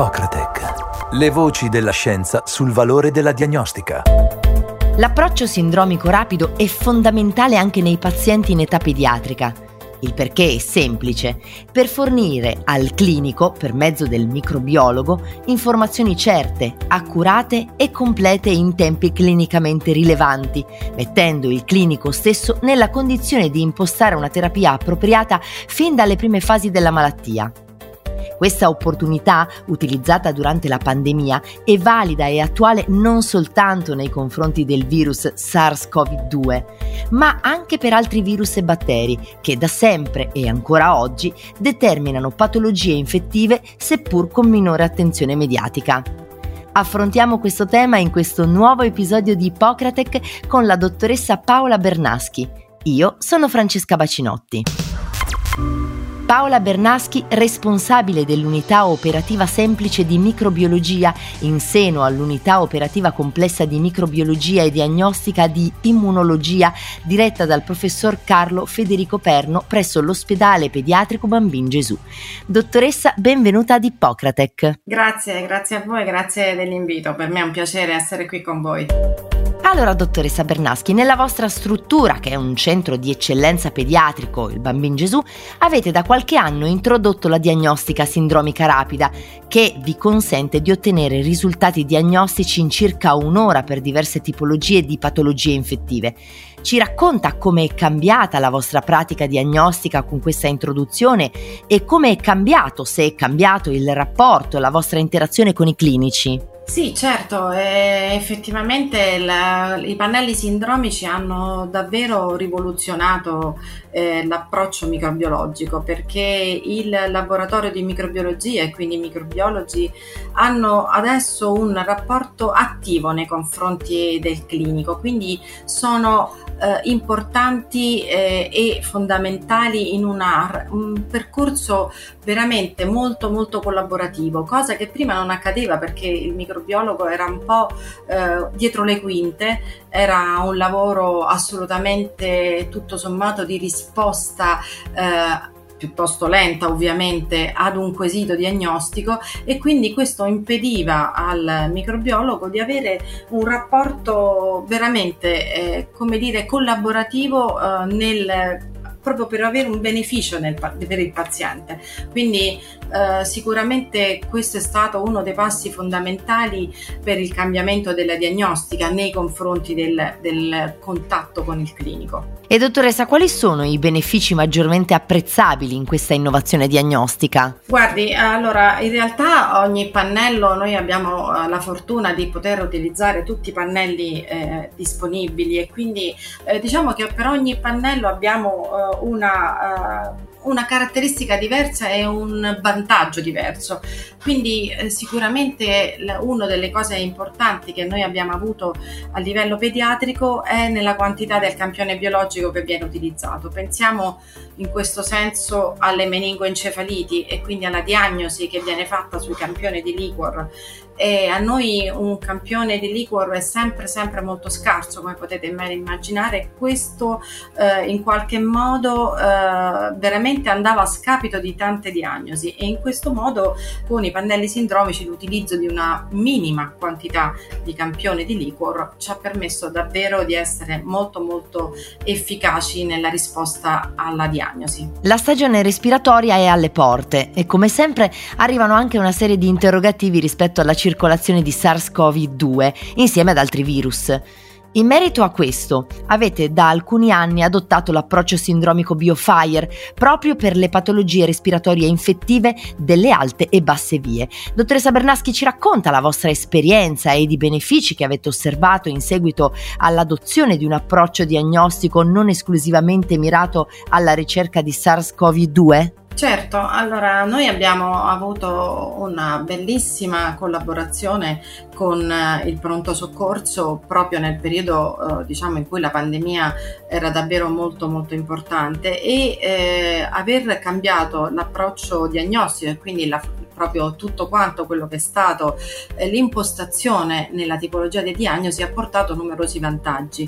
Ippocratec. Le voci della scienza sul valore della diagnostica. L'approccio sindromico rapido è fondamentale anche nei pazienti in età pediatrica. Il perché è semplice, per fornire al clinico, per mezzo del microbiologo, informazioni certe, accurate e complete in tempi clinicamente rilevanti, mettendo il clinico stesso nella condizione di impostare una terapia appropriata fin dalle prime fasi della malattia. Questa opportunità, utilizzata durante la pandemia, è valida e attuale non soltanto nei confronti del virus SARS-CoV-2, ma anche per altri virus e batteri che da sempre e ancora oggi determinano patologie infettive seppur con minore attenzione mediatica. Affrontiamo questo tema in questo nuovo episodio di Ippocratec con la dottoressa Paola Bernaschi. Io sono Francesca Bacinotti. Paola Bernaschi, responsabile dell'unità operativa semplice di microbiologia in seno all'unità operativa complessa di microbiologia e diagnostica di immunologia diretta dal professor Carlo Federico Perno presso l'ospedale pediatrico Bambin Gesù. Dottoressa, benvenuta ad Ippocratec. Grazie, grazie a voi, grazie dell'invito. Per me è un piacere essere qui con voi. Allora, dottoressa Bernaschi, nella vostra struttura, che è un centro di eccellenza pediatrico, il Bambin Gesù, avete da qualche anno introdotto la diagnostica sindromica rapida, che vi consente di ottenere risultati diagnostici in circa un'ora per diverse tipologie di patologie infettive. Ci racconta come è cambiata la vostra pratica diagnostica con questa introduzione e come è cambiato, se è cambiato il rapporto, la vostra interazione con i clinici? Sì, certo, eh, effettivamente la, i pannelli sindromici hanno davvero rivoluzionato eh, l'approccio microbiologico perché il laboratorio di microbiologia e quindi i microbiologi hanno adesso un rapporto attivo nei confronti del clinico, quindi sono eh, importanti eh, e fondamentali in una, un percorso veramente molto molto collaborativo, cosa che prima non accadeva perché il microbiologo era un po' eh, dietro le quinte, era un lavoro assolutamente tutto sommato di risposta eh, piuttosto lenta ovviamente ad un quesito diagnostico e quindi questo impediva al microbiologo di avere un rapporto veramente eh, come dire collaborativo eh, nel proprio per avere un beneficio nel, per il paziente. Quindi eh, sicuramente questo è stato uno dei passi fondamentali per il cambiamento della diagnostica nei confronti del, del contatto con il clinico. E dottoressa, quali sono i benefici maggiormente apprezzabili in questa innovazione diagnostica? Guardi, allora in realtà ogni pannello, noi abbiamo eh, la fortuna di poter utilizzare tutti i pannelli eh, disponibili e quindi eh, diciamo che per ogni pannello abbiamo eh, una uh, una caratteristica diversa e un vantaggio diverso. Quindi eh, sicuramente una delle cose importanti che noi abbiamo avuto a livello pediatrico è nella quantità del campione biologico che viene utilizzato. Pensiamo in questo senso alle meningoencefaliti e quindi alla diagnosi che viene fatta sui campioni di liquor. E a noi un campione di liquor è sempre sempre molto scarso, come potete immaginare. Questo eh, in qualche modo eh, veramente andava a scapito di tante diagnosi e in questo modo con i pannelli sindromici l'utilizzo di una minima quantità di campione di liquor ci ha permesso davvero di essere molto molto efficaci nella risposta alla diagnosi. La stagione respiratoria è alle porte e come sempre arrivano anche una serie di interrogativi rispetto alla circolazione di SARS-CoV-2 insieme ad altri virus. In merito a questo, avete da alcuni anni adottato l'approccio sindromico BioFire proprio per le patologie respiratorie infettive delle alte e basse vie. Dottoressa Bernaschi ci racconta la vostra esperienza e i benefici che avete osservato in seguito all'adozione di un approccio diagnostico non esclusivamente mirato alla ricerca di SARS-CoV-2? Certo, allora noi abbiamo avuto una bellissima collaborazione con eh, il pronto soccorso proprio nel periodo eh, diciamo in cui la pandemia era davvero molto molto importante e eh, aver cambiato l'approccio diagnostico e quindi la, proprio tutto quanto quello che è stato eh, l'impostazione nella tipologia di diagnosi ha portato numerosi vantaggi.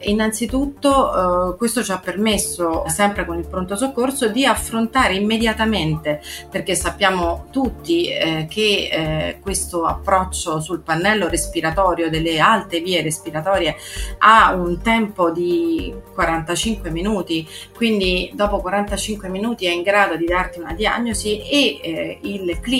Innanzitutto eh, questo ci ha permesso, sempre con il pronto soccorso, di affrontare immediatamente, perché sappiamo tutti eh, che eh, questo approccio sul pannello respiratorio delle alte vie respiratorie ha un tempo di 45 minuti, quindi dopo 45 minuti è in grado di darti una diagnosi e eh, il clinico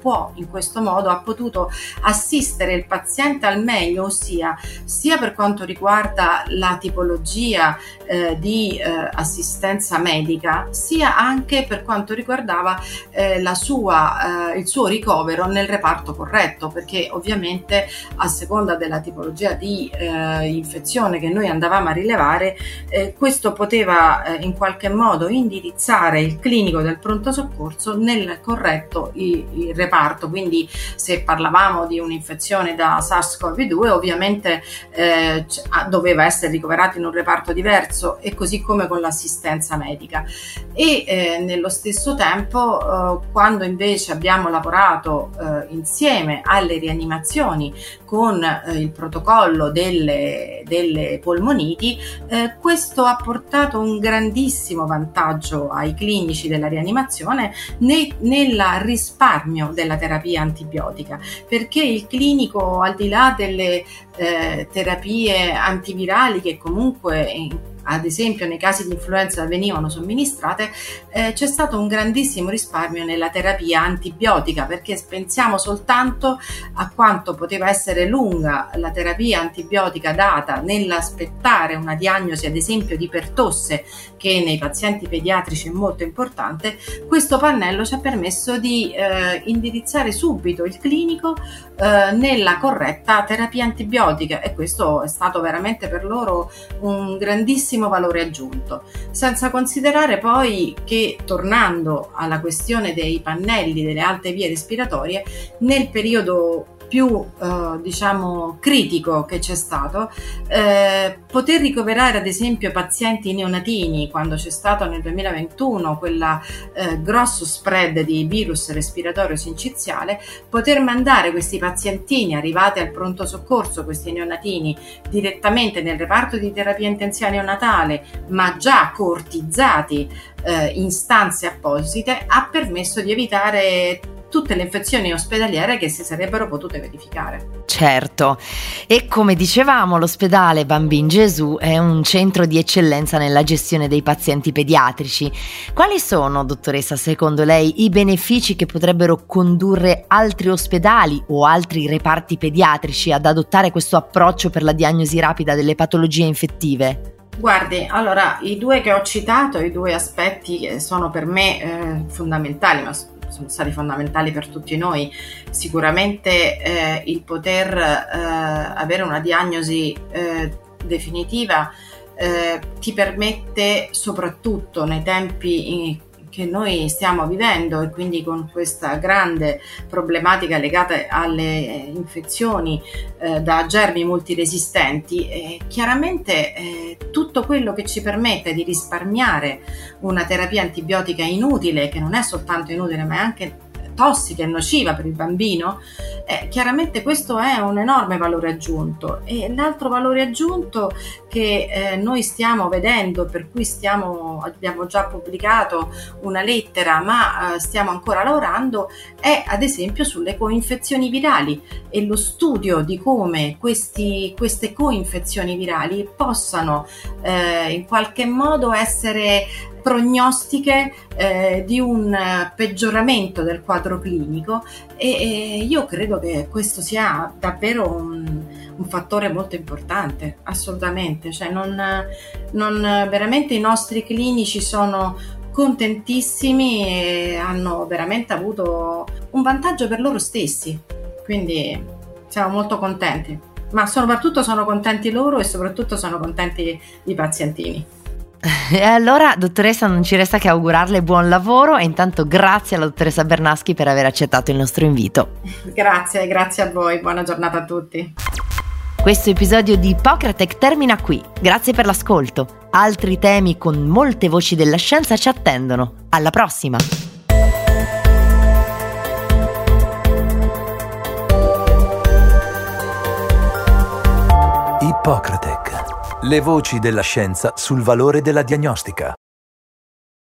può in questo modo ha potuto assistere il paziente al meglio, ossia sia per quanto riguarda la tipologia eh, di eh, assistenza medica, sia anche per quanto riguardava eh, sua, eh, il suo ricovero nel reparto corretto, perché ovviamente a seconda della tipologia di eh, infezione che noi andavamo a rilevare, eh, questo poteva in qualche modo indirizzare il clinico del pronto soccorso nel corretto il, il reparto. Quindi se parlavamo di un'infezione da SARS-CoV-2, ovviamente eh, doveva essere ricoverato in un reparto diverso e così come con l'assistenza medica. E eh, nello stesso tempo, eh, quando invece abbiamo lavorato eh, insieme alle rianimazioni con eh, il protocollo delle, delle polmoniti, eh, questo ha portato un grandissimo vantaggio ai clinici della rianimazione ne, nel risparmio della terapia antibiotica, perché il clinico al di là delle eh, terapie antivirali che comunque in ad esempio nei casi di influenza venivano somministrate, eh, c'è stato un grandissimo risparmio nella terapia antibiotica perché pensiamo soltanto a quanto poteva essere lunga la terapia antibiotica data nell'aspettare una diagnosi ad esempio di pertosse che nei pazienti pediatrici è molto importante, questo pannello ci ha permesso di eh, indirizzare subito il clinico eh, nella corretta terapia antibiotica e questo è stato veramente per loro un grandissimo grandissimo valore aggiunto, senza considerare poi che, tornando alla questione dei pannelli delle alte vie respiratorie, nel periodo più eh, diciamo critico che c'è stato eh, poter ricoverare ad esempio pazienti neonatini quando c'è stato nel 2021 quel eh, grosso spread di virus respiratorio sinciziale poter mandare questi pazientini arrivati al pronto soccorso questi neonatini direttamente nel reparto di terapia intensiva neonatale ma già cortizzati eh, in stanze apposite ha permesso di evitare tutte le infezioni ospedaliere che si sarebbero potute verificare. Certo, e come dicevamo l'ospedale Bambin Gesù è un centro di eccellenza nella gestione dei pazienti pediatrici. Quali sono, dottoressa, secondo lei i benefici che potrebbero condurre altri ospedali o altri reparti pediatrici ad adottare questo approccio per la diagnosi rapida delle patologie infettive? Guardi, allora i due che ho citato, i due aspetti che sono per me eh, fondamentali, ma sono stati fondamentali per tutti noi. Sicuramente eh, il poter eh, avere una diagnosi eh, definitiva eh, ti permette soprattutto nei tempi che noi stiamo vivendo e quindi con questa grande problematica legata alle infezioni eh, da germi multiresistenti, eh, chiaramente eh, tutto quello che ci permette di risparmiare una terapia antibiotica inutile, che non è soltanto inutile ma è anche tossica e nociva per il bambino, eh, chiaramente questo è un enorme valore aggiunto. E l'altro valore aggiunto che eh, noi stiamo vedendo, per cui stiamo, abbiamo già pubblicato una lettera, ma eh, stiamo ancora lavorando, è ad esempio sulle coinfezioni virali e lo studio di come questi, queste coinfezioni virali possano eh, in qualche modo essere prognostiche eh, di un peggioramento del quadro clinico e, e, io credo che questo sia davvero un, un fattore molto importante, assolutamente, cioè non, non, veramente i nostri clinici sono contentissimi e hanno veramente avuto un vantaggio per loro stessi, quindi siamo molto contenti, ma soprattutto sono contenti loro e soprattutto sono contenti i pazientini. E allora, dottoressa, non ci resta che augurarle buon lavoro e intanto grazie alla dottoressa Bernaschi per aver accettato il nostro invito. Grazie, grazie a voi, buona giornata a tutti. Questo episodio di Ippocratec termina qui. Grazie per l'ascolto. Altri temi con molte voci della scienza ci attendono. Alla prossima! Ippocrate le voci della scienza sul valore della diagnostica.